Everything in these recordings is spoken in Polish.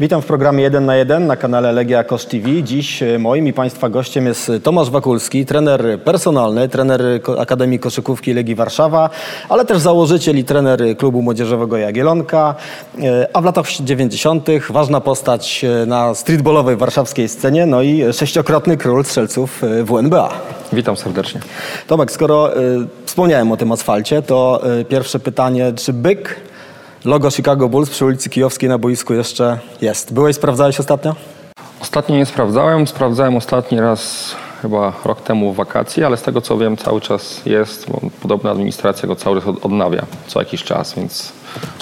Witam w programie 1 na 1 na kanale Legia Kosz TV. Dziś e, moim i Państwa gościem jest Tomasz Wakulski, trener personalny, trener Akademii Koszykówki Legii Warszawa, ale też założyciel i trener klubu młodzieżowego Jagielonka, e, a w latach 90. ważna postać e, na streetballowej warszawskiej scenie, no i sześciokrotny król strzelców e, WNBA. Witam serdecznie. Tomek, skoro e, wspomniałem o tym asfalcie, to e, pierwsze pytanie, czy byk, logo Chicago Bulls przy ulicy Kijowskiej na boisku jeszcze jest? Byłeś, sprawdzałeś ostatnio? Ostatnio nie sprawdzałem. Sprawdzałem ostatni raz chyba rok temu w wakacji, ale z tego co wiem cały czas jest, bo podobna administracja go cały czas od- odnawia co jakiś czas, więc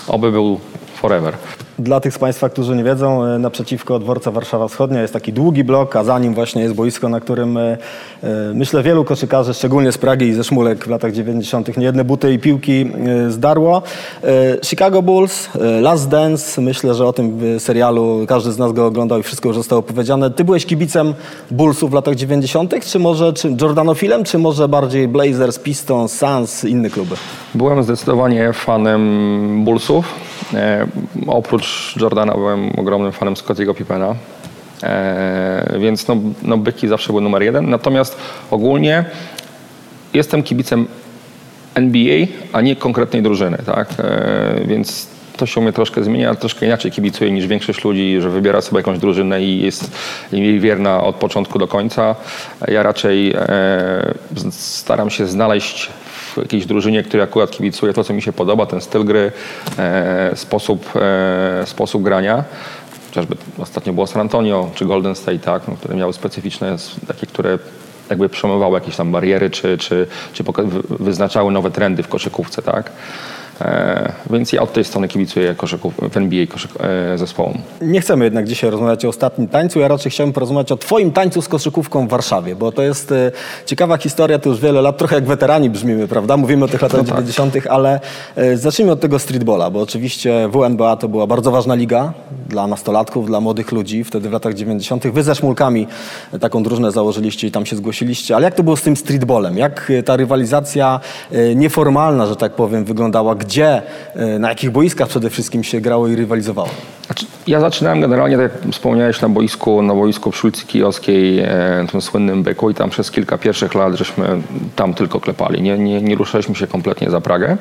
oby był forever. Dla tych z Państwa, którzy nie wiedzą, e, naprzeciwko dworca Warszawa Wschodnia jest taki długi blok, a za nim właśnie jest boisko, na którym e, e, myślę wielu koszykarzy, szczególnie z Pragi i ze Szmulek w latach 90. niejedne buty i piłki zdarło. Chicago Bulls, Last Dance, myślę, że o tym serialu każdy z nas go oglądał i wszystko już zostało powiedziane. Ty byłeś kibicem Bullsów w latach 90., czy może czy Jordanofilem, czy może bardziej Blazers, Pistons, Suns, inne kluby? Byłem zdecydowanie fanem Bullsów. Oprócz Jordana byłem ogromnym fanem Scottiego Pippena. E, więc no, no byki zawsze były numer jeden. Natomiast ogólnie jestem kibicem NBA, a nie konkretnej drużyny, tak? E, więc to się u mnie troszkę zmienia, troszkę inaczej kibicuję niż większość ludzi, że wybiera sobie jakąś drużynę i jest jej wierna od początku do końca. Ja raczej e, staram się znaleźć jakiejś drużynie, której akurat kibicuję, to co mi się podoba, ten styl gry, e, sposób, e, sposób grania. Chociażby ostatnio było San Antonio czy Golden State, tak, no, które miały specyficzne, takie, które jakby przemywały jakieś tam bariery, czy, czy, czy wyznaczały nowe trendy w koszykówce, tak? E, więc ja od tej strony kibicuję koszyków, w NBA koszyk, e, zespołom. Nie chcemy jednak dzisiaj rozmawiać o ostatnim tańcu, ja raczej chciałbym porozmawiać o twoim tańcu z koszykówką w Warszawie, bo to jest e, ciekawa historia, to już wiele lat, trochę jak weterani brzmimy, prawda? Mówimy o tych latach No tak. 90., ale zacznijmy od tego streetballa, bo oczywiście WNBA to była bardzo ważna liga dla nastolatków, dla młodych ludzi, wtedy w latach 90. Wy ze Szmulkami taką drużynę założyliście i tam się zgłosiliście, ale jak to było z tym streetballem? Jak ta rywalizacja nieformalna, że tak powiem, wyglądała? Gdzie, e, na jakich boiskach przede wszystkim się grało i rywalizowało? Znaczy, ja zaczynałem generalnie, tak jak wspomniałeś, na boisku, na boisku przy ulicy Kijowskiej, e, tym słynnym byku i tam przez kilka pierwszych lat żeśmy tam tylko klepali. Nie, nie, nie ruszaliśmy się kompletnie za Pragę.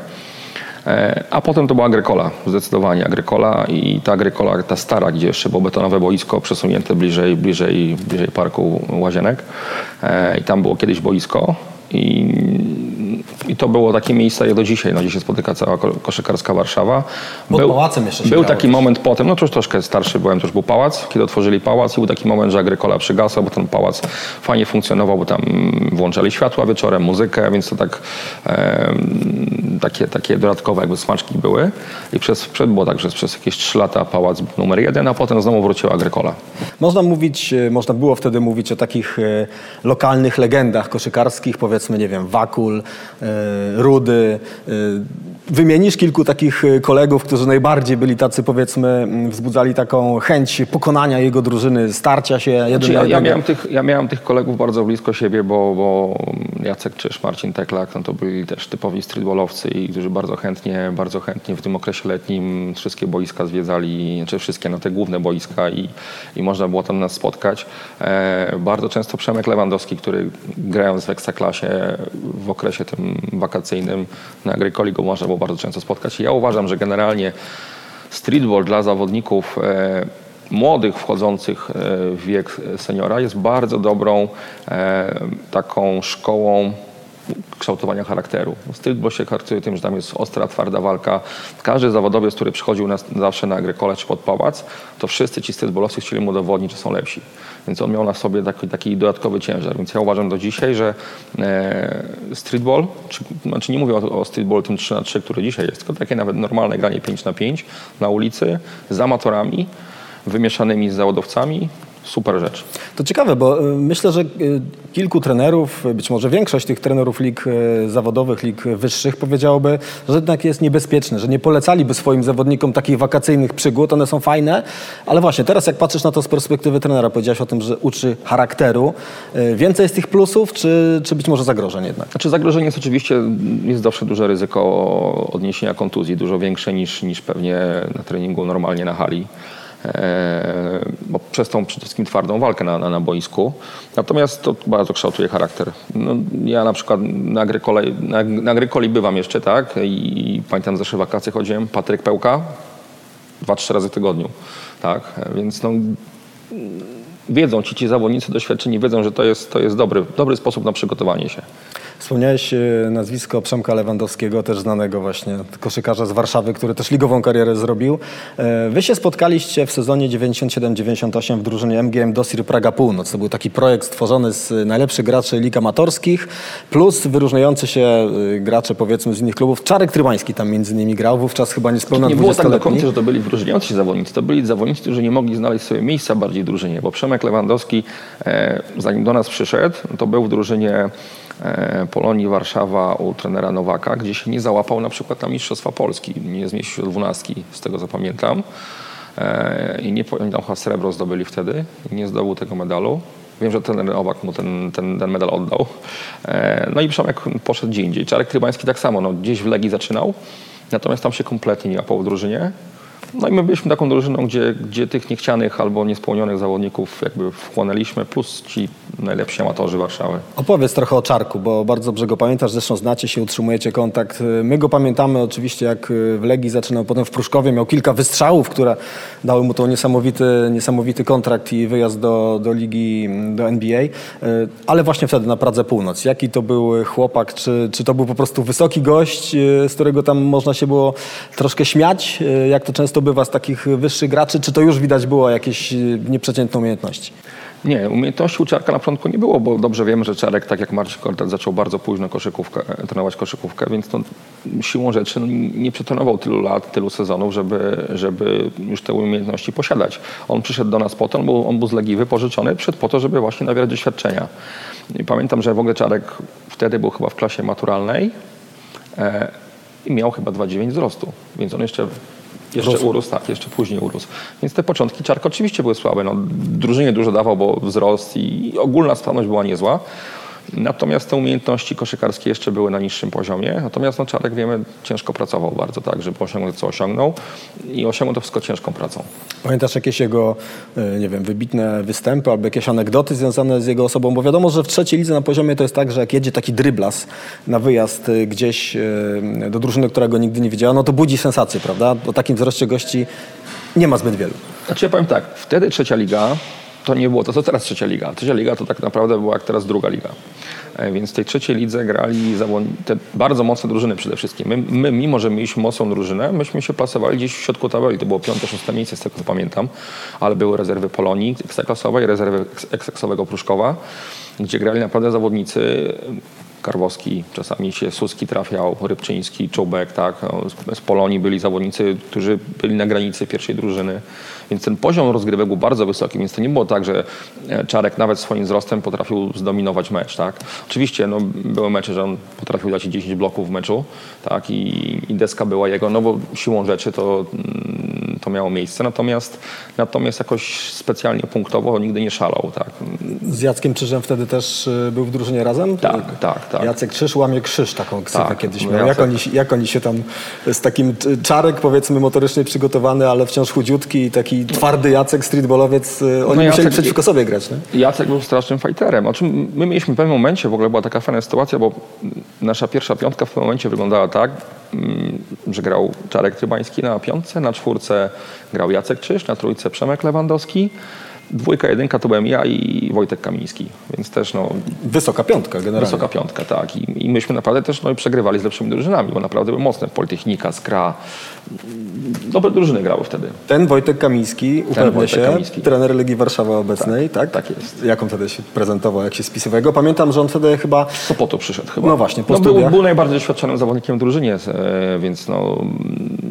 E, A potem to była Agrykola, zdecydowanie Agrykola i ta Agrykola, ta stara, gdzie jeszcze było betonowe boisko przesunięte bliżej, bliżej, bliżej parku Łazienek E, i tam było kiedyś boisko i, i to było takie miejsce jak do dzisiaj, no, gdzie się spotyka cała ko- koszykarska Warszawa. Pod pałacem jeszcze się Był taki też. moment potem, no to już troszkę starszy byłem, to już był pałac, kiedy otworzyli pałac i był taki moment, że Agrykola przygasła, bo ten pałac fajnie funkcjonował, bo tam włączali światła wieczorem, muzykę, więc to tak em, takie, takie dodatkowe jakby smaczki były. I przez, przed było tak, że przez jakieś trzy lata pałac był numer jeden, a potem znowu wróciła Agrykola. Można mówić, e, można było wtedy mówić o takich e, lokalnych legendach koszykarskich, powiedzmy, nie wiem, Wakul, e, Rudy. E, wymienisz kilku takich e, kolegów, którzy najbardziej byli tacy, powiedzmy, m, wzbudzali taką chęć pokonania jego drużyny, starcia się jeden Znaczy, na ja, ja, miałem tych, ja miałem tych kolegów bardzo blisko siebie, bo, bo Jacek Czyż, Marcin Teklak, no to byli też typowi streetballowcy i którzy bardzo chętnie, bardzo chętnie w tym okresie letnim wszystkie boiska zwiedzali, znaczy wszystkie, no te główne boiska i, i można było tam nas spotkać. E, bardzo często Przemek Lewandowski, który grając w Ekstraklasie w okresie tym wakacyjnym na Agrykoli go można było bardzo często spotkać. Ja uważam, że generalnie streetball dla zawodników e, młodych wchodzących e, w wiek seniora jest bardzo dobrą e, taką szkołą kształtowania charakteru. Streetball się charakteryzuje tym, że tam jest ostra, twarda walka. Każdy zawodowiec, który przychodził nas, zawsze na Agrykole czy pod pałac, to wszyscy ci streetballowcy chcieli mu udowodnić, że są lepsi. Więc on miał na sobie taki, taki dodatkowy ciężar. Więc ja uważam do dzisiaj, że e, streetball, czy, znaczy nie mówię o, o streetball tym 3 na 3 który dzisiaj jest, tylko takie nawet normalne granie 5 na 5 na ulicy z amatorami, wymieszanymi z zawodowcami, super rzecz. To ciekawe, bo y, myślę, że y, kilku trenerów, y, być może większość tych trenerów lig zawodowych, lig wyższych powiedziałoby, że jednak jest niebezpieczne, że nie polecaliby swoim zawodnikom takich wakacyjnych przygód, one są fajne, ale właśnie teraz jak patrzysz na to z perspektywy trenera, powiedziałeś o tym, że uczy charakteru, więcej jest tych plusów, czy, czy być może zagrożeń jednak? Znaczy zagrożenie jest oczywiście, jest zawsze duże ryzyko odniesienia kontuzji, dużo większe niż, niż pewnie na treningu normalnie na hali. E, bo przez tą przede wszystkim twardą walkę na, na, na boisku. Natomiast to bardzo kształtuje charakter. No, ja na przykład na Agrykoli, na, na bywam jeszcze, tak? I pamiętam zeszłe wakacje chodziłem, Patryk Pełka, dwa, trzy razy w tygodniu, tak? Więc no, wiedzą ci ci zawodnicy doświadczeni, wiedzą, że to jest, to jest dobry, dobry sposób na przygotowanie się. Wspomniałeś e, nazwisko Przemka Lewandowskiego, też znanego właśnie koszykarza z Warszawy, który też ligową karierę zrobił. E, wy się spotkaliście w sezonie 97-98 w drużynie MGM Dosir Praga Północ. To był taki projekt stworzony z najlepszych graczy lig amatorskich, plus wyróżniający się e, gracze powiedzmy z innych klubów. Czarek Trybański tam między innymi grał, wówczas chyba niespełna Nie było tak do 20-letni. końca, że to byli wyróżniający się zawodnicy. To byli zawodnicy, którzy nie mogli znaleźć sobie miejsca bardziej w drużynie, bo Przemek Lewandowski, zanim do nas przyszedł, to był w drużynie Polonii Warszawa u trenera Nowaka, gdzie się nie załapał na przykład na Mistrzostwa Polski. Nie zmieścił się do dwunastki, z tego co pamiętam. E, I nie pamiętam, chyba srebro zdobyli wtedy. Nie zdobył tego medalu. Wiem, że trener Nowak mu ten, ten, ten medal oddał. E, No i Przemek poszedł gdzie indziej. Czarek Trybański tak samo, no, gdzieś w Legii zaczynał, natomiast tam się kompletnie nie łapał w drużynie. No i my byliśmy taką drużyną, gdzie, gdzie tych niechcianych albo niespełnionych zawodników jakby wchłonęliśmy, plus ci najlepsi amatorzy Warszawy. Opowiedz trochę o Czarku, bo bardzo dobrze go pamiętasz, zresztą znacie się, utrzymujecie kontakt. My go pamiętamy oczywiście, jak w Legii zaczynał, potem w Pruszkowie miał kilka wystrzałów, które dały mu to niesamowity, niesamowity kontrakt i wyjazd do, do ligi, do NBA, ale właśnie wtedy na Pradze Północ. Jaki to był chłopak, czy, czy to był po prostu wysoki gość, z którego tam można się było troszkę śmiać, jak to często bywa z takich wyższych graczy, czy to już widać było jakieś nieprzeciętne umiejętności? Nie, umiejętności u Czarka na początku nie było, bo dobrze wiemy, że Czarek, tak jak Marcin Kortet, zaczął bardzo późno koszykówkę, trenować koszykówkę, więc to siłą rzeczy no, nie przetrenował tylu lat, tylu sezonów, żeby, żeby już te umiejętności posiadać. On przyszedł do nas po to, bo on był z Legii wypożyczony, przyszedł po to, żeby właśnie nabierać doświadczenia. I pamiętam, że w ogóle Czarek wtedy był chyba w klasie maturalnej e, i miał chyba 2,9 wzrostu, więc on jeszcze jeszcze Rósł. urósł, tak, jeszcze później urósł. Więc te początki Czarka oczywiście były słabe. No, drużynie dużo dawał, bo wzrost i ogólna sprawność była niezła. Natomiast te umiejętności koszykarskie jeszcze były na niższym poziomie. Natomiast no, Czarek, wiemy, ciężko pracował bardzo, tak, żeby osiągnąć co osiągnął i osiągnął to wszystko ciężką pracą. Pamiętasz jakieś jego, e, nie wiem, wybitne występy albo jakieś anegdoty związane z jego osobą? Bo wiadomo, że w trzeciej lidze na poziomie to jest tak, że jak jedzie taki dryblas na wyjazd e, gdzieś e, do drużyny, która go nigdy nie widziała, no to budzi sensację, prawda? O takim wzroście gości nie ma zbyt wielu. Znaczy ja powiem tak, wtedy trzecia liga to nie było to, co teraz trzecia liga. Trzecia liga to tak naprawdę była jak teraz druga liga. E, Więc w tej trzeciej lidze grali te bardzo mocne drużyny przede wszystkim. My, my, mimo że mieliśmy mocną drużynę, myśmy się plasowali gdzieś w środku tabeli. To było piąte, szóste miejsce, z tego co pamiętam. Ale były rezerwy Polonii ekstraklasowej, rezerwy eks- ekstraklasowego Pruszkowa, gdzie grali naprawdę zawodnicy Karwowski, czasami się Suski trafiał, Rybczyński, Czubek, tak. No, z- Polonii byli zawodnicy, którzy byli na granicy pierwszej drużyny. Więc ten poziom rozgrywek był bardzo wysoki, więc to nie było tak, że e, Czarek nawet swoim wzrostem potrafił zdominować mecz, tak. Oczywiście no, były mecze, że on potrafił dać 10 bloków w meczu, tak, i, i deska była jego, no bo siłą rzeczy to, mm, to miało miejsce. Natomiast, natomiast jakoś specjalnie punktowo nigdy nie szalał, tak. Z Jackiem Krzyżem wtedy też e, był w drużynie razem? Tak, tak, tak. Jacek Krzyż łamie krzyż, taką ksywę Tak, kiedyś no miał. Jak oni, jak oni się tam z takim czarek powiedzmy motorycznie przygotowany, ale wciąż chudziutki i taki twardy Jacek, streetballowiec, e, oni musieli No Jacek- przeciwko sobie grać, nie? Jacek był strasznym fighterem. O czym my mieliśmy w pewnym momencie, w ogóle była taka fajna sytuacja, bo nasza pierwsza piątka w pewnym momencie wyglądała tak, że grał Czarek Trybański na piątce, na czwórce grał Jacek Krzyż, na trójce Przemek Lewandowski, dwójka, jedynka to byłem ja i Wojtek Kamiński, więc też no, Wysoka piątka generalnie. wysoka piątka, tak. I, I myśmy naprawdę też no, przegrywali z lepszymi drużynami, bo naprawdę były mocne. Politechnika, Skra, dobre drużyny grały wtedy. Ten Wojtek Kamiński, upewnię Wojtek się, Kamiński. trener Legii Warszawa obecnej, tak? tak jest. Jak on wtedy się prezentował, jak się spisywał? Ja go Pamiętam, że on wtedy chyba... Co po to przyszedł chyba. No właśnie, po no, był, studiach. był najbardziej doświadczonym zawodnikiem w drużynie, e, więc no,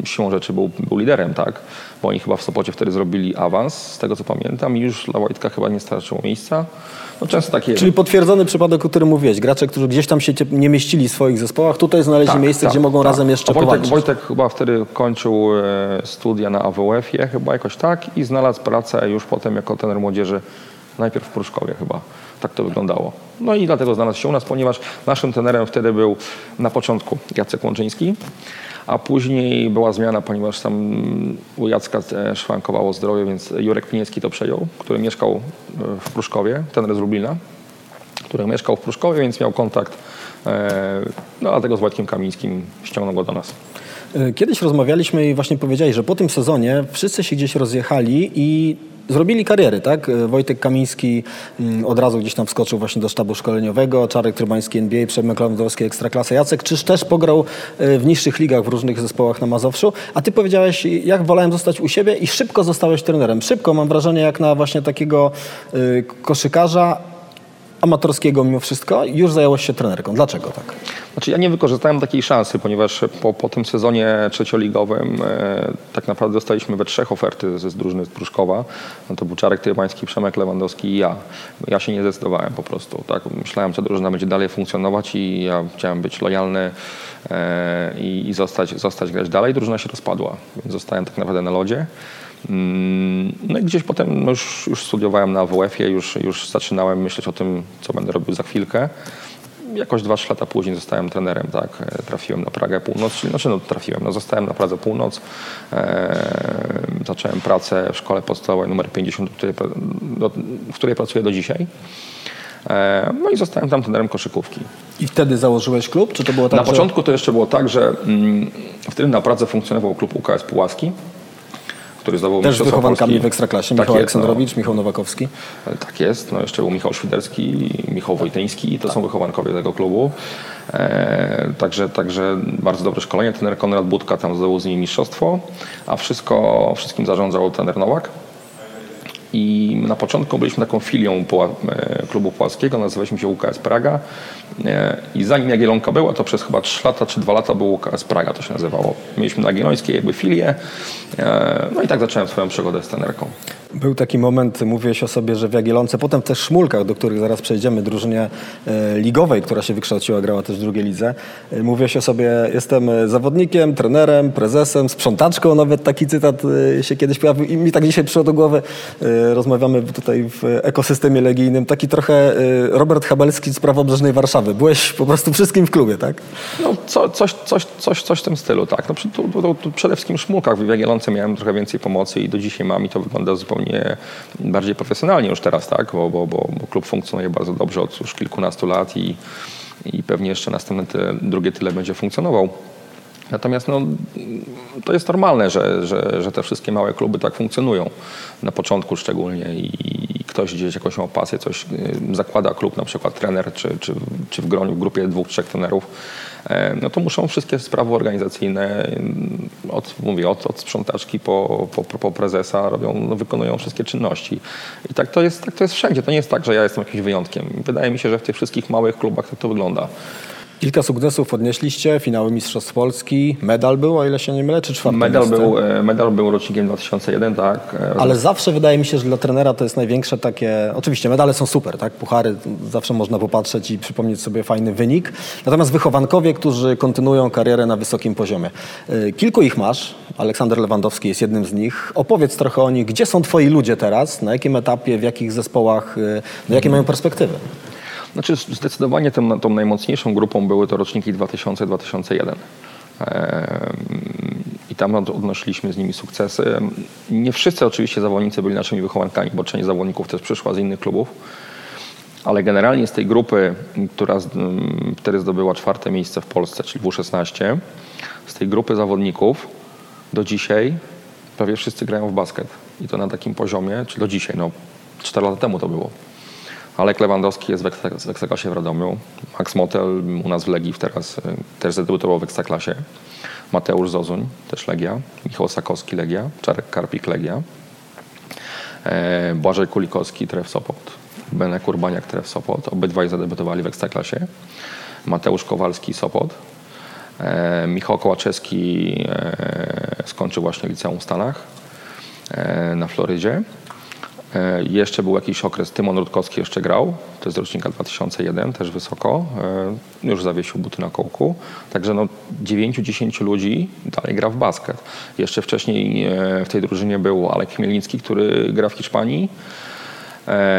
siłą rzeczy był, był liderem, tak? Bo oni chyba w Sopocie wtedy zrobili awans, z tego co pamiętam, i już dla Wojtka chyba nie starczyło miejsca. No często takie... Czyli potwierdzony przypadek, o którym mówiłeś. Gracze, którzy gdzieś tam się nie mieścili w swoich zespołach, tutaj znaleźli miejsce, gdzie mogą razem jeszcze A Wojtek, powalczyć. Wojtek chyba wtedy kończył e, studia na AWF-ie chyba jakoś tak i znalazł pracę już potem jako trener młodzieży, najpierw w Pruszkowie chyba. Tak to wyglądało. No i dlatego znalazł się u nas, ponieważ naszym trenerem wtedy był na początku Jacek Łączyński, a później była zmiana, ponieważ tam u Jacka e, szwankowało zdrowie, więc Jurek Piniecki to przejął, który mieszkał e, w Pruszkowie, ten z Lublina, który mieszkał w Pruszkowie, więc miał kontakt, e, no dlatego z Wojtkiem Kamińskim ściągnął go do nas. Kiedyś rozmawialiśmy i właśnie powiedziałeś, że po tym sezonie wszyscy się gdzieś rozjechali i zrobili kariery, tak? Wojtek Kamiński mm, od razu gdzieś tam wskoczył właśnie do sztabu szkoleniowego, Czarek Trybański NBA, Przemek Lewandowski Ekstraklasa, Jacek Czyż też pograł e, w niższych ligach w różnych zespołach na Mazowszu, a ty powiedziałeś, jak wolałem zostać u siebie i szybko zostałeś trenerem. Szybko, mam wrażenie, jak na właśnie takiego y, koszykarza, amatorskiego mimo wszystko, już zająłeś się trenerką. Dlaczego tak? Znaczy ja nie wykorzystałem takiej szansy, ponieważ po, po tym sezonie trzecioligowym e, tak naprawdę dostaliśmy we trzech oferty ze drużyny z Pruszkowa. No to był Czarek Tybański, Przemek Lewandowski i ja. Ja się nie zdecydowałem po prostu. Tak? Myślałem, że drużyna będzie dalej funkcjonować i ja chciałem być lojalny e, i, i zostać, zostać grać dalej. Drużyna się rozpadła, więc zostałem tak naprawdę na lodzie. Mm, no i gdzieś potem no już, już studiowałem na WF-ie, już, już zaczynałem myśleć o tym, co będę robił za chwilkę. Jakoś dwa, trzy lata później zostałem trenerem, tak. E, trafiłem na Pragę Północ, czyli znaczy no trafiłem, no zostałem na Pradze Północ. E, zacząłem pracę w szkole podstawowej numer 50, w której, do, w której pracuję do dzisiaj. E, no i zostałem tam trenerem koszykówki. I wtedy założyłeś klub? Czy to było tak, Na że... początku to jeszcze było tak, że mm, wtedy na Pradze funkcjonował klub UKS Pułaski który zdobył Też z wychowankami w Ekstraklasie. Michał tak Aleksandrowicz, no. Michał Nowakowski. Tak jest. No jeszcze był Michał Świderski, Michał Wojtyński. To tak. są wychowankowie tego klubu. E, także, także bardzo dobre szkolenie. Trener Konrad Budka tam zdobył z nimi mistrzostwo, a wszystko, wszystkim zarządzał trener Nowak. I na początku byliśmy taką filią e, klubu płaskiego, nazywaliśmy się UKS Praga. E, I zanim Jagiellonka była, to przez chyba 3 lata czy 2 lata było UKS Praga, to się nazywało. Mieliśmy na Jagiellońskiej jakby filię. E, no i tak zacząłem swoją przygodę z tenerką. Był taki moment, mówiłeś o sobie, że w Jagiellonce, potem też Szmulkach, do których zaraz przejdziemy, drużynie ligowej, która się wykształciła, grała też w drugiej lidze. Mówiłeś o sobie, jestem zawodnikiem, trenerem, prezesem, sprzątaczką, nawet taki cytat się kiedyś pojawił i mi tak dzisiaj przyszło do głowy rozmawiamy tutaj w ekosystemie legijnym, taki trochę y, Robert Habelski z prawobrzeżnej Warszawy. Byłeś po prostu wszystkim w klubie, tak? No, co, coś, coś, coś, coś w tym stylu, tak. No, tu, tu, tu przede wszystkim w Szmulkach w Jagiellonce miałem trochę więcej pomocy i do dzisiaj mam i to wygląda zupełnie bardziej profesjonalnie już teraz, tak, bo, bo, bo, bo klub funkcjonuje bardzo dobrze od już kilkunastu lat i, i pewnie jeszcze następne te, drugie tyle będzie funkcjonował. Natomiast no, to jest normalne, że, że, że te wszystkie małe kluby tak funkcjonują. Na początku szczególnie i ktoś gdzieś jakąś ma pasję, coś y, zakłada klub, na przykład trener, czy, czy, czy w groniu, w grupie dwóch, trzech trenerów, e, no to muszą wszystkie sprawy organizacyjne, y, od, mówię, od, od sprzątaczki po, po, po prezesa robią, no, wykonują wszystkie czynności. I tak to, jest, tak to jest wszędzie. To nie jest tak, że ja jestem jakimś wyjątkiem. Wydaje mi się, że w tych wszystkich małych klubach tak to wygląda. Kilka sukcesów odnieśliście, finały Mistrzostw Polski, medal był, o ile się nie mylę, czy czwarty medal był, e, medal był rocznikiem 2001, tak. E, Ale zawsze wydaje mi się, że dla trenera to jest największe takie, oczywiście medale są super, tak, puchary, zawsze można popatrzeć i przypomnieć sobie fajny wynik. Natomiast wychowankowie, którzy kontynuują karierę na wysokim poziomie. E, kilku ich masz, Aleksander Lewandowski jest jednym z nich. Opowiedz trochę o nich, gdzie są twoi ludzie teraz, na jakim etapie, w jakich zespołach, no, jakie mają perspektywy? Znaczy zdecydowanie tą, tą najmocniejszą grupą były to roczniki 2000-2001. I tam odnosiliśmy z nimi sukcesy. Nie wszyscy oczywiście zawodnicy byli naszymi wychowankami, bo część zawodników też przyszła z innych klubów. Ale generalnie z tej grupy, która wtedy zdobyła czwarte miejsce w Polsce, czyli W16, z tej grupy zawodników do dzisiaj prawie wszyscy grają w basket. I to na takim poziomie, czy do dzisiaj, no 4 lata temu to było. Alek Lewandowski jest w Ekstraklasie w Radomiu. Max Motel u nas w Legii teraz e, też zadebiutował w Ekstraklasie. Mateusz Zozuń, też Legia. Michał Sakowski, Legia. Czarek Karpik, Legia. E, Błażej Kulikowski, Tref Sopot. Benek Urbaniak, Tref Sopot. Obydwaj zadebiutowali w Ekstraklasie. Mateusz Kowalski, Sopot. E, Michał Kołaczewski skończył właśnie liceum w Stanach na Florydzie. E, jeszcze był jakiś okres, Tymon Rutkowski jeszcze grał, to jest rocznika 2001, też wysoko, e, już zawiesił buty na kołku. Także no 9-10 ludzi dalej gra w basket. Jeszcze wcześniej e, w tej drużynie był Alek Chmielnicki, który gra w Hiszpanii.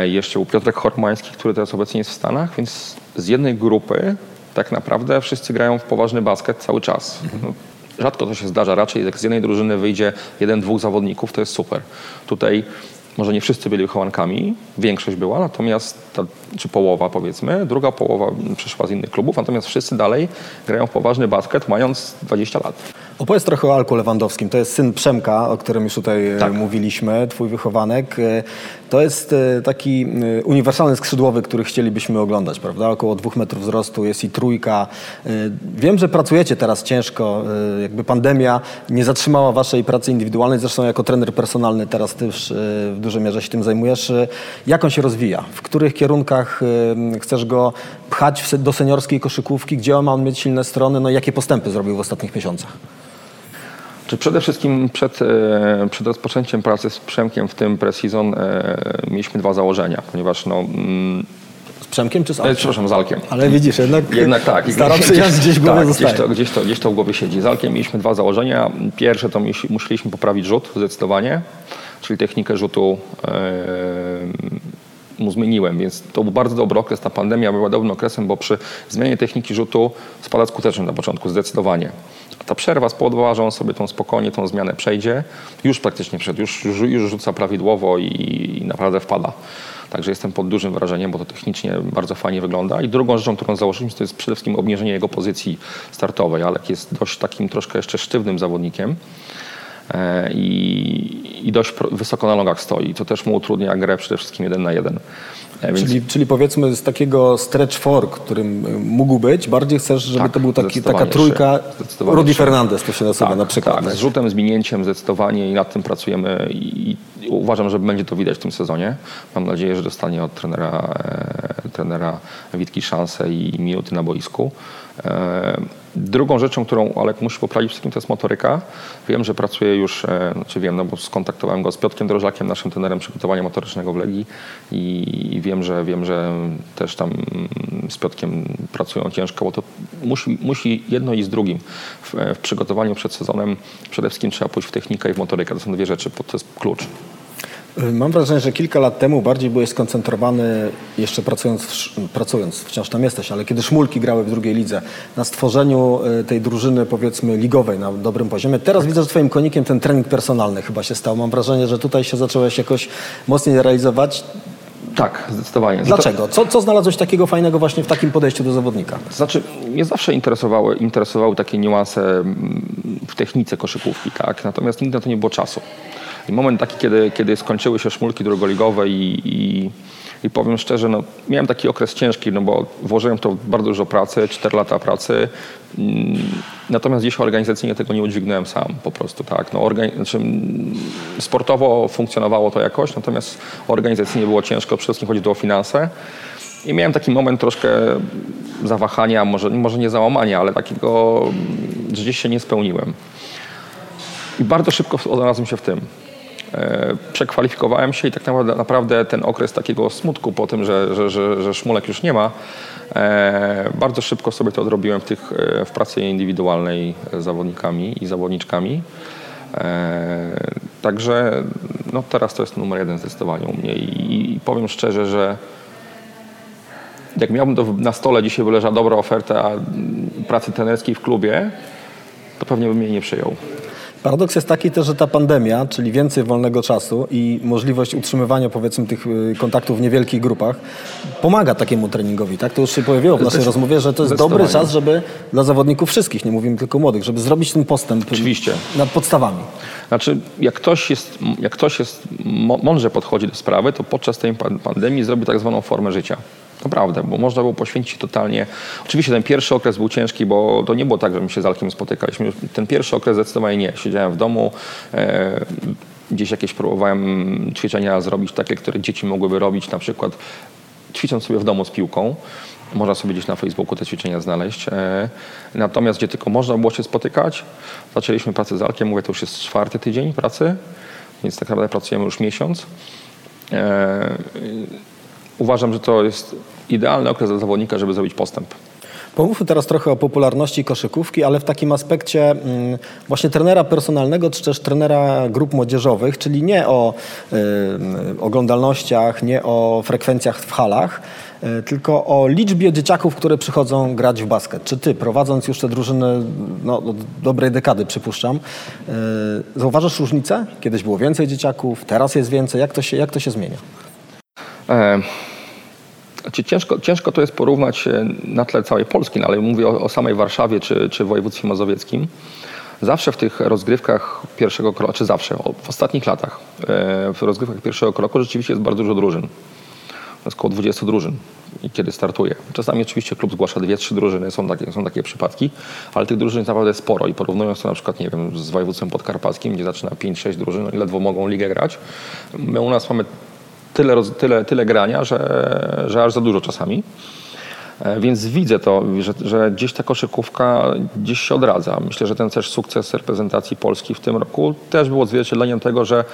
Jeszcze był Piotrek Hormański, który teraz obecnie jest w Stanach, więc z jednej grupy tak naprawdę wszyscy grają w poważny basket cały czas. No, rzadko to się zdarza. Raczej jak z jednej drużyny wyjdzie jeden, dwóch zawodników, to jest super. Tutaj może nie wszyscy byli wychowankami, większość była, natomiast, ta, czy połowa powiedzmy, druga połowa przyszła z innych klubów, natomiast wszyscy dalej grają w poważny basket, mając 20 lat. Opowiedz trochę o Alku Lewandowskim. To jest syn Przemka, o którym już tutaj e, tak. mówiliśmy, twój wychowanek. E, to jest e, taki uniwersalny skrzydłowy, który chcielibyśmy oglądać, prawda? Około dwóch metrów wzrostu, jest i trójka. Wiem, że pracujecie teraz ciężko. Jakby pandemia nie zatrzymała waszej pracy indywidualnej. Zresztą jako trener personalny teraz też w dużej mierze się tym zajmujesz. Jak on się rozwija? W których kierunkach chcesz go pchać do seniorskiej koszykówki? Gdzie ma on mieć silne strony? No i jakie postępy zrobił w ostatnich miesiącach? Czy przede wszystkim przed, e, przed rozpoczęciem pracy z Przemkiem w tym pre-season e, mieliśmy dwa założenia, ponieważ no, mm, z Przemkiem czy z Alkiem? Przepraszam, z Alkiem. Ale widzisz, jednak, jednak tak. stara przyjaźń gdzieś głowie tak, gdzieś to, gdzieś, to, gdzieś to w głowie siedzi. Z Alkiem mieliśmy dwa założenia. Pierwsze to musieliśmy poprawić rzut zdecydowanie, czyli technikę rzutu mu zmieniłem, więc to był bardzo dobry okres. Ta pandemia była dobrym okresem, bo przy zmianie techniki rzutu spada skuteczność na początku, zdecydowanie. Ta przerwa spowodowała, że on sobie tą spokojnie tą zmianę przejdzie. Już praktycznie przed, już, już, już rzuca prawidłowo i, i naprawdę wpada. Także jestem pod dużym wrażeniem, bo to technicznie bardzo fajnie wygląda. I drugą rzeczą, którą założyliśmy, to jest przede wszystkim obniżenie jego pozycji startowej. Alek jest dość takim troszkę jeszcze sztywnym zawodnikiem e, i, i dość wysoko na nogach stoi, co też mu utrudnia grę przede wszystkim jeden na jeden. Więc... Czyli, czyli powiedzmy z takiego stretch four, którym mógł być, bardziej chcesz, żeby tak, to był taki, taka trójka Rudy Fernandez, to się nazywa tak, na przykład. Tak, z rzutem, z minięciem zdecydowanie i nad tym pracujemy i, i uważam, że będzie to widać w tym sezonie. Mam nadzieję, że dostanie od trenera, e, trenera Witki szansę i minuty na boisku. E, Drugą rzeczą, którą Alek musi poprawić wszystkim, to jest motoryka. Wiem, że pracuje już, e, znaczy wiem, no bo skontaktowałem go z Piotkiem Drożakiem, naszym trenerem przygotowania motorycznego w Legii i wiem, że wiem, że też tam z Piotkiem pracują ciężko, bo to musi, musi jedno i z drugim. W, w przygotowaniu przed sezonem przede wszystkim trzeba pójść w technikę i w motorykę. To są dwie rzeczy, to jest klucz. Mam wrażenie, że kilka lat temu bardziej byłeś skoncentrowany, jeszcze pracując, pracując, wciąż tam jesteś, ale kiedy Szmulki grały w drugiej lidze, na stworzeniu e, tej drużyny powiedzmy ligowej na dobrym poziomie. Teraz widzę, że twoim konikiem ten trening personalny chyba się stał. Mam wrażenie, że tutaj się zacząłeś jakoś mocniej realizować. Tak, zdecydowanie. Dlaczego? Co, co znalazłeś takiego fajnego właśnie w takim podejściu do zawodnika? Znaczy, mnie zawsze interesowały, interesowały takie niuanse mm, w technice koszykówki, tak? Natomiast nigdy na to nie było czasu. I moment taki, kiedy, kiedy skończyły się szmulki drugoligowe i, i, i powiem szczerze, no, miałem taki okres ciężki, no bo włożyłem to bardzo dużo pracy, 4 lata pracy, mm, Natomiast dzisiaj organizacyjnie tego nie udźwignąłem sam po prostu, tak. No, organi- znaczy, mm, sportowo funkcjonowało to jakoś, natomiast organizacyjnie było ciężko, przede wszystkim chodzi tu o finanse. I miałem taki moment troszkę zawahania, może, może nie załamania, ale takiego, że gdzieś się nie spełniłem. I bardzo szybko odnalazłem się w tym. E, przekwalifikowałem się i tak naprawdę, ten okres takiego smutku po tym, że, że, że, że Szmulek już nie ma, e, bardzo szybko sobie to odrobiłem w, tych, e, w pracy indywidualnej z zawodnikami i zawodniczkami. Także no teraz to jest numer jeden zdecydowanie u mnie i, powiem szczerze, że jak miałbym to na stole dzisiaj wyleżała dobra oferta pracy trenerskiej w klubie, to pewnie bym jej nie przyjął. Paradoks jest taki też, że ta pandemia, czyli więcej wolnego czasu i możliwość utrzymywania powiedzmy tych y, kontaktów w niewielkich grupach pomaga takiemu treningowi, tak? To już się pojawiło w naszej rozmowie, że to jest dobry czas, żeby dla zawodników wszystkich, nie mówimy tylko młodych, żeby zrobić ten postęp Oczywiście. nad podstawami. Znaczy, jak ktoś, jest, jak ktoś jest mądrze podchodzi do sprawy, to podczas tej pandemii zrobi tak zwaną formę życia. Naprawdę, bo można było poświęcić totalnie. Oczywiście ten pierwszy okres był ciężki, bo to nie było tak, że my się z Alkiem spotykaliśmy. Ten pierwszy okres zdecydowanie nie. Siedziałem w domu, e, gdzieś jakieś próbowałem ćwiczenia zrobić takie, które dzieci mogłyby robić, na przykład ćwicząc sobie w domu z piłką. Można sobie gdzieś na Facebooku te ćwiczenia znaleźć. E, natomiast gdzie tylko można było się spotykać, zaczęliśmy pracę z Alkiem. Mówię, to już jest czwarty tydzień pracy, więc tak naprawdę pracujemy już miesiąc. Uważam, że to jest idealny okres dla zawodnika, żeby zrobić postęp. Pomówmy teraz trochę o popularności koszykówki, ale w takim aspekcie mm, właśnie trenera personalnego, czy też trenera grup młodzieżowych, czyli nie o y, oglądalnościach, nie o frekwencjach w halach, y, tylko o liczbie dzieciaków, które przychodzą grać w basket. Czy ty, prowadząc już te drużyny no, od dobrej dekady, przypuszczam, y, zauważasz różnicę? Kiedyś było więcej dzieciaków, teraz jest więcej. Jak to się, jak to się zmienia? E znaczy ciężko, ciężko to jest porównać na tle całej Polski, no ale mówię o, o samej Warszawie czy, czy województwie mazowieckim. Zawsze w tych rozgrywkach pierwszego kroku, czy zawsze, w ostatnich latach, e, w rozgrywkach pierwszego kroku rzeczywiście jest bardzo dużo drużyn. Jest około 20 drużyn, kiedy startuje. Czasami oczywiście klub zgłasza dwie, trzy drużyny, są takie, są takie przypadki, ale tych drużyn jest naprawdę sporo i porównując to na przykład, nie wiem, z województwem podkarpackim, gdzie zaczyna 5-6 drużyn, no i ledwo mogą ligę grać. My u nas mamy tyle, tyle, tyle grania, że, że aż za dużo czasami. E, więc widzę to, że, że, gdzieś ta koszykówka gdzieś się odradza. Myślę, że ten też sukces reprezentacji Polski w tym roku też był odzwierciedleniem tego, że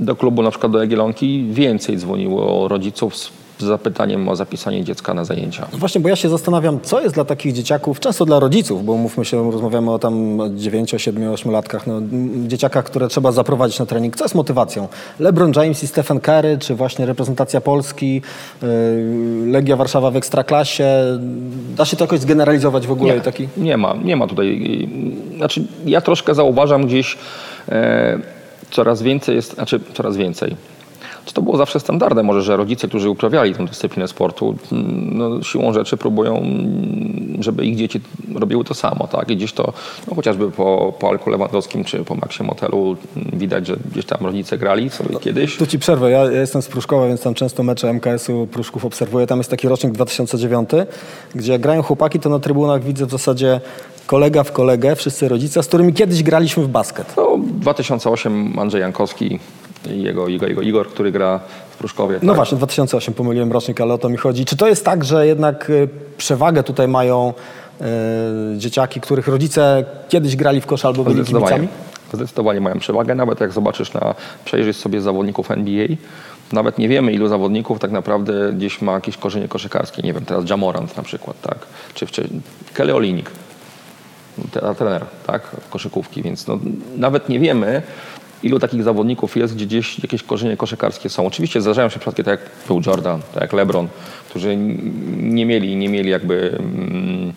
do klubu, na przykład do Jagiellonki, więcej dzwoniło rodziców z zapytaniem o zapisanie dziecka na zajęcia. No właśnie, bo ja się zastanawiam, co jest dla takich dzieciaków, często dla rodziców, bo mówmy się, rozmawiamy o tam 9, 7, 8 latkach, no, dzieciakach, które trzeba zaprowadzić na trening. Co jest motywacją? LeBron James i Stephen Curry, czy właśnie reprezentacja Polski, yy, Legia Warszawa w Ekstraklasie? Da się to jakoś zgeneralizować w ogóle? Nie, taki? nie ma, nie ma tutaj. Znaczy, ja troszkę zauważam gdzieś e, coraz więcej jest, znaczy coraz więcej to było zawsze standardem może, że rodzice, którzy uprawiali tę dyscyplinę sportu, mm, no, siłą rzeczy próbują, mm, żeby ich dzieci robiły to samo. Tak? I gdzieś to, no, chociażby po, po Alku Lewandowskim czy po Maxie Motelu mm, widać, że gdzieś tam rodzice grali sobie no, kiedyś. Tu ci przerwę. Ja, ja, jestem z Pruszkowa, więc tam często mecze MKS-u Pruszków obserwuję. Tam jest taki rocznik 2009, gdzie grają chłopaki, to na trybunach widzę w zasadzie kolega w kolegę, wszyscy rodzice, z którymi kiedyś graliśmy w basket. No, 2008 Andrzej Jankowski, jego, jego, jego Igor, który gra w Pruszkowie. No tak? właśnie, 2008 pomyliłem rocznik, ale o to mi chodzi. Czy to jest tak, że jednak y, przewagę tutaj mają y, dzieciaki, których rodzice kiedyś grali w kosz albo byli kibicami? Zdecydowanie mają przewagę, nawet jak zobaczysz na, przejrzysz sobie zawodników NBA, nawet nie wiemy ilu zawodników tak naprawdę gdzieś ma jakieś korzenie koszykarskie. Nie wiem, teraz Jamorant na przykład, tak? Czy, czy Kelly Olinik, trener, tak? Koszykówki, więc no, nawet nie wiemy, ilu takich zawodników jest, gdzie gdzieś jakieś korzenie koszykarskie są. Oczywiście zdarzają się przypadki tak jak był Jordan, tak jak LeBron, którzy nie mieli, nie mieli jakby mm,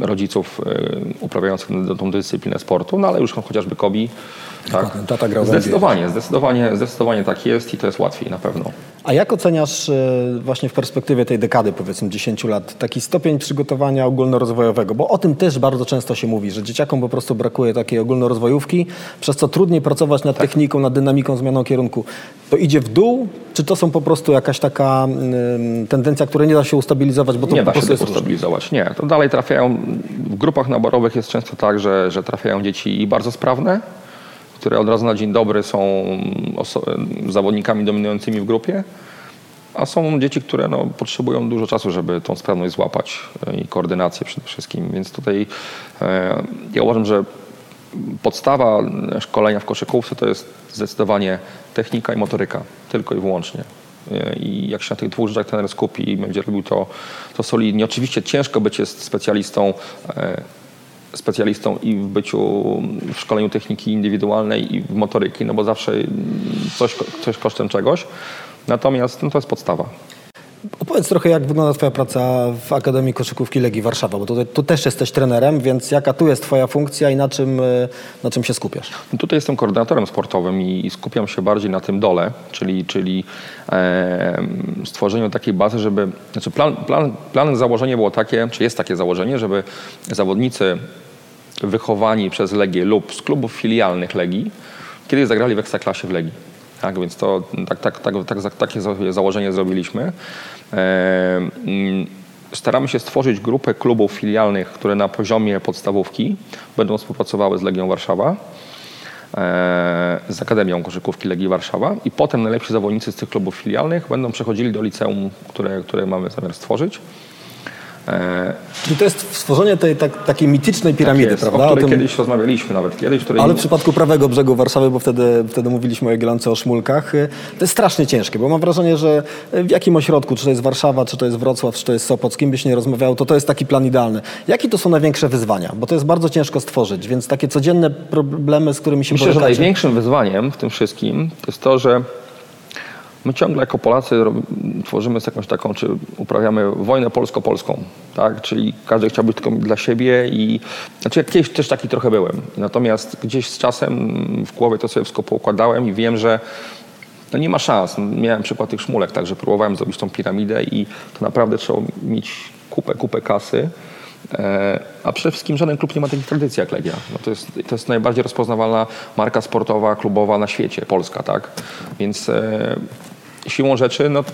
rodziców e, uprawiających tą dyscyplinę sportu, no ale już chociażby Kobi. Tak? Tata grał zdecydowanie, zdecydowanie, zdecydowanie tak jest i to jest łatwiej na pewno. A jak oceniasz e, właśnie w perspektywie tej dekady, powiedzmy 10 lat, taki stopień przygotowania ogólnorozwojowego? Bo o tym też bardzo często się mówi, że dzieciakom po prostu brakuje takiej ogólnorozwojówki, przez co trudniej pracować nad tak. techniką, nad dynamiką, zmianą kierunku. To idzie w dół, czy to są po prostu jakaś taka y, tendencja, która nie da się ustabilizować, bo to nie po prostu jest ustabilizować. Nie, to dalej trafiają, w grupach naborowych jest często tak, że, że trafiają dzieci bardzo sprawne, które od razu na dzień dobry są zawodnikami dominującymi w grupie, a są dzieci, które no, potrzebują dużo czasu, żeby tą sprawność złapać e, i koordynację przede wszystkim. Więc tutaj e, ja uważam, że podstawa szkolenia w koszykówce to jest zdecydowanie technika i motoryka, tylko i wyłącznie. E, I jak się na tych dwóch rzeczach trener skupi i będzie robił to, to solidnie. Oczywiście ciężko być jest specjalistą specjalistą i w byciu, w szkoleniu techniki indywidualnej i w motoryki, no bo zawsze coś, coś kosztem czegoś. Natomiast no to jest podstawa. Opowiedz trochę, jak wygląda Twoja praca w Akademii Koszykówki Legii Warszawa, bo tutaj, tu też jesteś trenerem, więc jaka tu jest Twoja funkcja i na czym, na czym się skupiasz? No tutaj jestem koordynatorem sportowym i, skupiam się bardziej na tym dole, czyli, czyli e, stworzeniu takiej bazy, żeby... Znaczy plan, plan, plan, założenie było takie, czy jest takie założenie, żeby zawodnicy wychowani przez Legię lub z klubów filialnych Legii kiedyś zagrali w Ekstraklasie w Legii. Tak, więc to tak, tak, tak, tak, takie założenie zrobiliśmy. Staramy się stworzyć grupę klubów filialnych, które na poziomie podstawówki będą współpracowały z Legią Warszawa, e, z Akademią Koszykówki Legii Warszawa i potem najlepsi zawodnicy z tych klubów filialnych będą przechodzili do liceum, które, które mamy zamiar stworzyć. E... Czyli to jest stworzenie tej tak, takiej mitycznej piramidy, tak jest, prawda? O której o tym... kiedyś rozmawialiśmy nawet kiedyś. Której... Ale w przypadku prawego brzegu Warszawy, bo wtedy, wtedy mówiliśmy o Jagiellonce, o Szmulkach, y, to jest strasznie ciężkie, bo mam wrażenie, że w jakim ośrodku, czy to jest Warszawa, czy to jest Wrocław, czy to jest Sopot, z kim byś nie rozmawiał, to to jest taki plan idealny. Jakie to są największe wyzwania? Bo to jest bardzo ciężko stworzyć, więc takie codzienne problemy, z którymi się Myślę, borykacie... że największym wyzwaniem w tym wszystkim to jest to, że My ciągle jako Polacy tworzymy jakąś taką, czy uprawiamy wojnę polsko-polską, tak? Czyli każdy chciał być tylko dla siebie i znaczy ja kiedyś też taki trochę byłem. Natomiast gdzieś z czasem w głowie to sobie wszystko poukładałem i wiem, że no nie ma szans. Miałem przykład tych szmulek, także próbowałem zrobić tą piramidę i to naprawdę trzeba mieć kupę, kupę kasy. E, a przede wszystkim żaden klub nie ma takich tradycji jak Legia. No to, jest, to jest najbardziej rozpoznawalna marka sportowa, klubowa na świecie, Polska, tak? Więc e, siłą rzeczy no,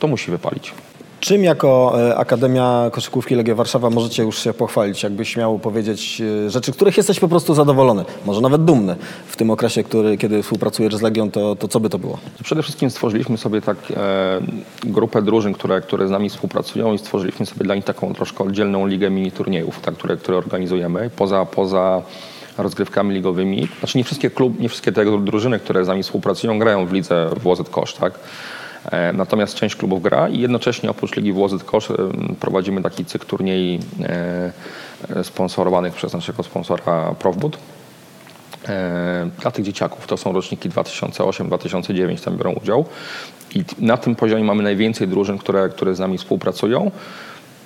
to musi wypalić. Czym jako e, Akademia Koszykówki Legia Warszawa możecie już się pochwalić? Jakbyś miał powiedzieć e, rzeczy, których jesteś po prostu zadowolony, może nawet dumny w tym okresie, który, kiedy współpracujesz z Legią, to, to co by to było? Przede wszystkim stworzyliśmy sobie tak e, grupę drużyn, które, które z nami współpracują i stworzyliśmy sobie dla nich taką troszkę oddzielną ligę mini turniejów, tak, które, które organizujemy poza, poza rozgrywkami ligowymi. Znaczy nie wszystkie klub, nie wszystkie te drużyny, które z nami współpracują, grają w lidze WOZ Kosz, tak? E, natomiast część klubów gra i jednocześnie oprócz Ligi WOZ Kosz prowadzimy taki cykl turniej e, sponsorowanych przez naszego sponsora Profbud e, dla tych dzieciaków. To są roczniki 2008-2009, tam biorą udział. I na tym poziomie mamy najwięcej drużyn, które, które z nami współpracują.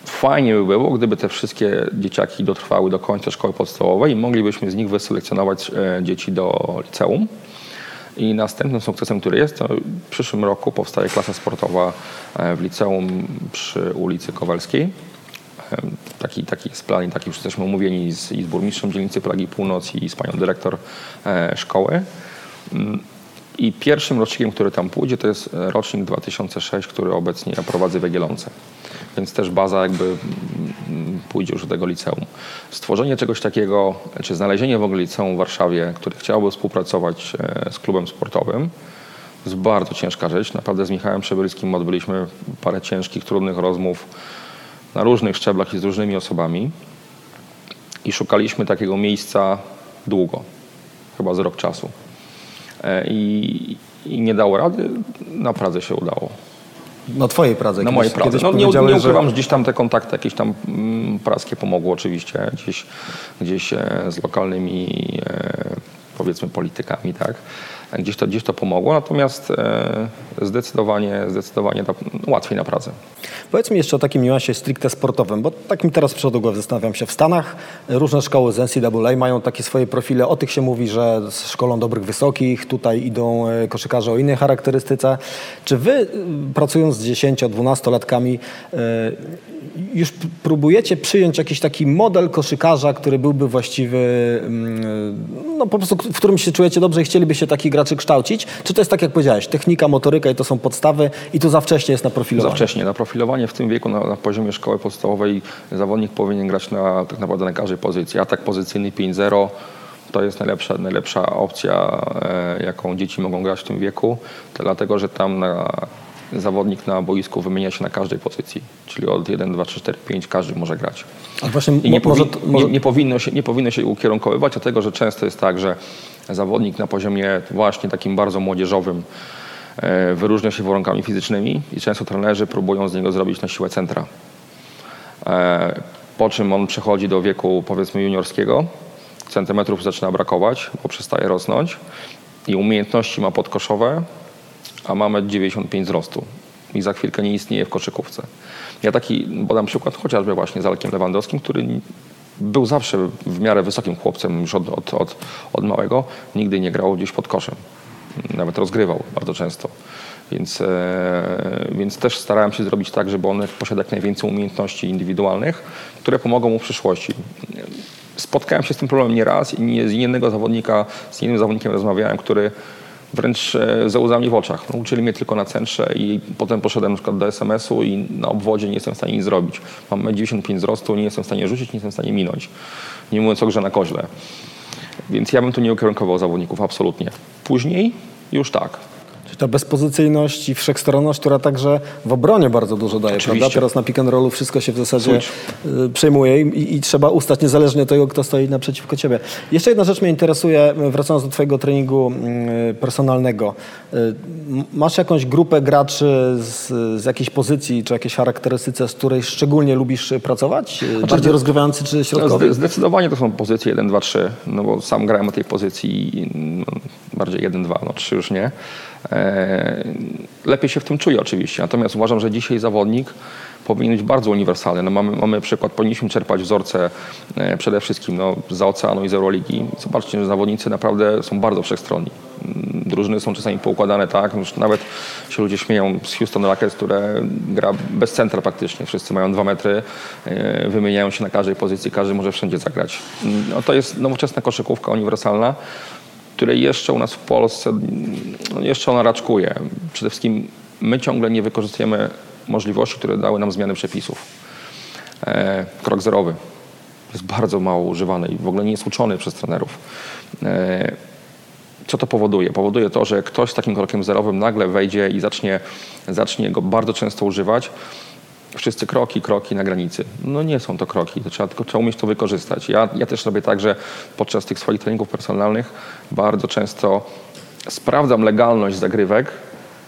Fajnie by było, gdyby te wszystkie dzieciaki dotrwały do końca szkoły podstawowej i moglibyśmy z nich wyselekcjonować dzieci do liceum. I następnym sukcesem, który jest, to w przyszłym roku powstaje klasa sportowa e, w liceum przy ulicy Kowalskiej. E, taki, taki jest plan i taki już jesteśmy umówieni z, i z burmistrzem dzielnicy Plagi Północ i z panią dyrektor e, szkoły. Mm, I pierwszym rocznikiem, który tam pójdzie, to jest rocznik 2006, który obecnie ja prowadzę w Jagiellonce więc też baza jakby mm, pójdzie już do tego liceum. Stworzenie czegoś takiego, czy znalezienie w ogóle liceum w Warszawie, które chciałoby współpracować e, z klubem sportowym, to jest bardzo ciężka rzecz. Naprawdę z Michałem Przebylskim odbyliśmy parę ciężkich, trudnych rozmów na różnych szczeblach i z różnymi osobami i szukaliśmy takiego miejsca długo, chyba z rok czasu. E, I, i nie dało rady, na Pradze się udało. Na twojej Pradze. Na mojej Pradze. No, nie, nie ukrywam, że gdzieś tam te kontakty jakieś tam mm, praskie pomogły oczywiście, gdzieś, gdzieś e, z lokalnymi e, powiedzmy politykami, tak gdzieś to, gdzieś to pomogło, natomiast e, zdecydowanie, zdecydowanie łatwiej na pracę. Powiedz mi jeszcze o takim niuansie stricte sportowym, bo tak mi teraz przyszło do głowy, zastanawiam się. W Stanach różne szkoły z NCAA mają takie swoje profile, o tych się mówi, że szkolą dobrych wysokich, tutaj idą e, koszykarze o innej charakterystyce. Czy wy e, pracując z 10-12-latkami już próbujecie przyjąć jakiś taki model koszykarza, który byłby właściwy, no po prostu w którym się czujecie dobrze i chcielibyście takich graczy kształcić? Czy to jest tak, jak powiedziałeś, technika, motoryka i to są podstawy i to za wcześnie jest na profilowanie? Za wcześnie. Na profilowanie w tym wieku, na, na poziomie szkoły podstawowej zawodnik powinien grać na, tak naprawdę na każdej pozycji. Atak pozycyjny 5-0 to jest najlepsza, najlepsza opcja, e, jaką dzieci mogą grać w tym wieku, dlatego że tam na zawodnik na boisku wymienia się na każdej pozycji, czyli od 1, 2, 3, 4, 5 każdy może grać. właśnie I nie, może, może... Nie, nie, powinno się, nie powinno się ukierunkowywać, dlatego że często jest tak, że zawodnik na poziomie właśnie takim bardzo młodzieżowym e, wyróżnia się warunkami fizycznymi i często trenerzy próbują z niego zrobić na siłę centra. E, po czym on przechodzi do wieku powiedzmy juniorskiego, centymetrów zaczyna brakować, bo przestaje rosnąć i umiejętności ma podkoszowe, a mamy 95 wzrostu i za chwilkę nie istnieje w koszykówce. Ja taki podam przykład chociażby właśnie z Alkiem Lewandowskim, który był zawsze w miarę wysokim chłopcem już od, od, od, od małego, nigdy nie grał gdzieś pod koszem. Nawet rozgrywał bardzo często. Więc, e, więc też starałem się zrobić tak, żeby on posiadał jak najwięcej umiejętności indywidualnych, które pomogą mu w przyszłości. Spotkałem się z tym problemem nieraz i nie, z innego zawodnika, z innym zawodnikiem rozmawiałem, który wręcz ze łzami w oczach. No, uczyli mnie tylko na centrze i potem poszedłem na przykład do SMS-u i na obwodzie nie jestem w stanie nic zrobić. Mam 95 wzrostu, nie jestem w stanie rzucić, nie jestem w stanie minąć. Nie mówiąc o grze na koźle. Więc ja bym tu nie ukierunkował zawodników, absolutnie. Później już tak. Ta bezpozycyjność i wszechstronność, która także w obronie bardzo dużo daje, Oczywiście. prawda? Teraz na pick and rollu wszystko się w zasadzie Czuć. y, przejmuje i, i trzeba ustać niezależnie od tego, kto stoi naprzeciwko ciebie. Jeszcze jedna rzecz mnie interesuje, wracając do twojego treningu y, personalnego. Y, Masz jakąś grupę graczy z, z jakiejś pozycji, czy jakiejś charakterystyce, z której szczególnie lubisz y, pracować? Y, Bardziej rozgrywający czy środkowy? zde- Zdecydowanie to są pozycje 1, 2, 3, no bo sam grałem na tej pozycji no, bardziej 1, 2, no 3 już nie. E, lepiej się w tym czuję oczywiście, natomiast uważam, że dzisiaj zawodnik powinien być bardzo uniwersalny. No mamy, mamy przykład, powinniśmy czerpać wzorce e, przede wszystkim no, z oceanu i z Euroligi. Zobaczcie, że zawodnicy naprawdę są bardzo wszechstronni. Mm, Drużyny są czasami poukładane tak, już nawet się ludzie śmieją z Houston Rockets, które gra bez centra praktycznie. Wszyscy mają dwa metry, e, wymieniają się na każdej pozycji, każdy może wszędzie zagrać. Mm, No, to jest nowoczesna koszykówka uniwersalna, której jeszcze u nas w Polsce, no jeszcze ona raczkuje. Przede wszystkim my ciągle nie wykorzystujemy możliwości, które dały nam zmiany przepisów. E, krok zerowy jest bardzo mało używany i w ogóle nie jest uczony przez trenerów. E, co to powoduje? Powoduje to, że ktoś z takim krokiem zerowym nagle wejdzie i zacznie, zacznie go bardzo często używać. Wszyscy kroki, kroki na granicy. No nie są to kroki, to trzeba, tylko trzeba umieć to wykorzystać. Ja, ja też robię tak, że podczas tych swoich treningów personalnych bardzo często sprawdzam legalność zagrywek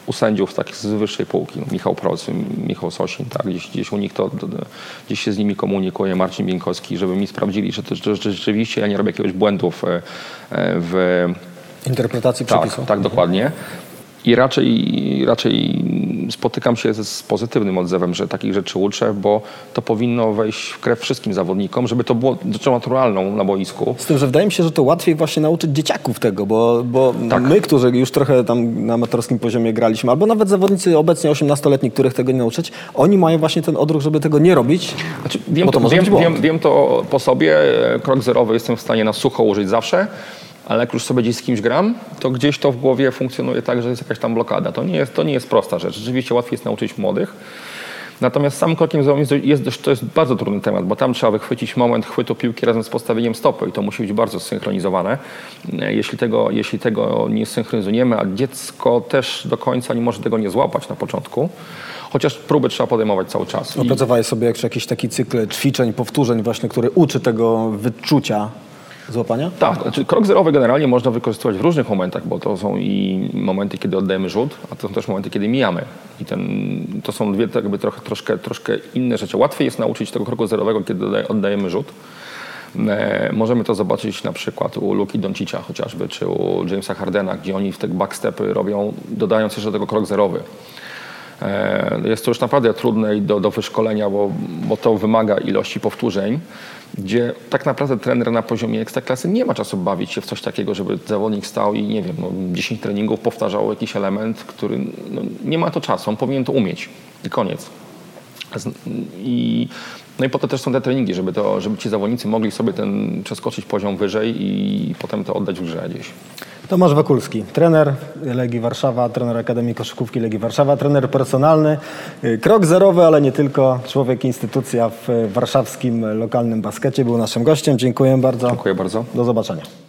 u sędziów takich z wyższej półki. No, Michał Proc, Michał Sosin, tak, gdzieś, gdzieś u nich to, gdzieś się z nimi komunikuje, Marcin Bienkowski, żeby mi sprawdzili, że, to, że, rzeczywiście ja nie robię jakiegoś błędów e, w, Interpretacji przepisu. tak, tak, dokładnie. I raczej, raczej spotykam się z, pozytywnym odzewem, że takich rzeczy uczę, bo to powinno wejść w krew wszystkim zawodnikom, żeby to było rzeczą naturalną na boisku. Z tym, że wydaje mi się, że to łatwiej właśnie nauczyć dzieciaków tego, bo, bo Tak. my, którzy już trochę tam na amatorskim poziomie graliśmy, albo nawet zawodnicy obecnie 18-letni, których tego nie nauczyć, oni mają właśnie ten odruch, żeby tego nie robić, Znaczy, wiem, to to, wiem, wiem, wiem to po sobie. Krok zerowy jestem w stanie na sucho użyć zawsze, ale jak już sobie gdzieś z kimś gram, to gdzieś to w głowie funkcjonuje tak, że jest jakaś tam blokada. To nie jest, to nie jest prosta rzecz. Rzeczywiście łatwiej jest nauczyć młodych. Natomiast sam krokiem zerowym jest, to jest bardzo trudny temat, bo tam trzeba wychwycić moment chwytu piłki razem z postawieniem stopy i to musi być bardzo zsynchronizowane. Jeśli tego, jeśli tego nie synchronizujemy, a dziecko też do końca nie może tego nie złapać na początku, chociaż próby trzeba podejmować cały czas. Opracowałeś sobie jakiś taki cykl ćwiczeń, powtórzeń właśnie, który uczy tego wyczucia złapania? Tak, znaczy krok zerowy generalnie można wykorzystywać w różnych momentach, bo to są i momenty, kiedy oddajemy rzut, a to są też momenty, kiedy mijamy. I ten, to są dwie tak jakby trochę, troszkę, troszkę inne rzeczy. Łatwiej jest nauczyć tego kroku zerowego, kiedy oddaje- oddajemy rzut. E, możemy to zobaczyć na przykład u Luki Doncicia chociażby, czy u Jamesa Hardena, gdzie oni w te backstepy robią, dodając jeszcze do tego krok zerowy. E, Jest to już naprawdę trudne do, do wyszkolenia, bo, bo to wymaga ilości powtórzeń, gdzie tak naprawdę trener na poziomie ekstraklasy nie ma czasu bawić się w coś takiego, żeby zawodnik stał i nie wiem, no, 10 treningów powtarzał jakiś element, który no, nie ma to czasu, on powinien to umieć i koniec. I, no i po to też są te treningi, żeby, to, żeby ci zawodnicy mogli sobie ten przeskoczyć poziom wyżej i potem to oddać w grze gdzieś. Tomasz Wakulski, trener Legii Warszawa, trener Akademii Koszykówki Legii Warszawa, trener personalny, y, krok zerowy, ale nie tylko, człowiek instytucja w y, warszawskim lokalnym baskecie był naszym gościem. Dziękuję bardzo. Dziękuję bardzo. Do zobaczenia.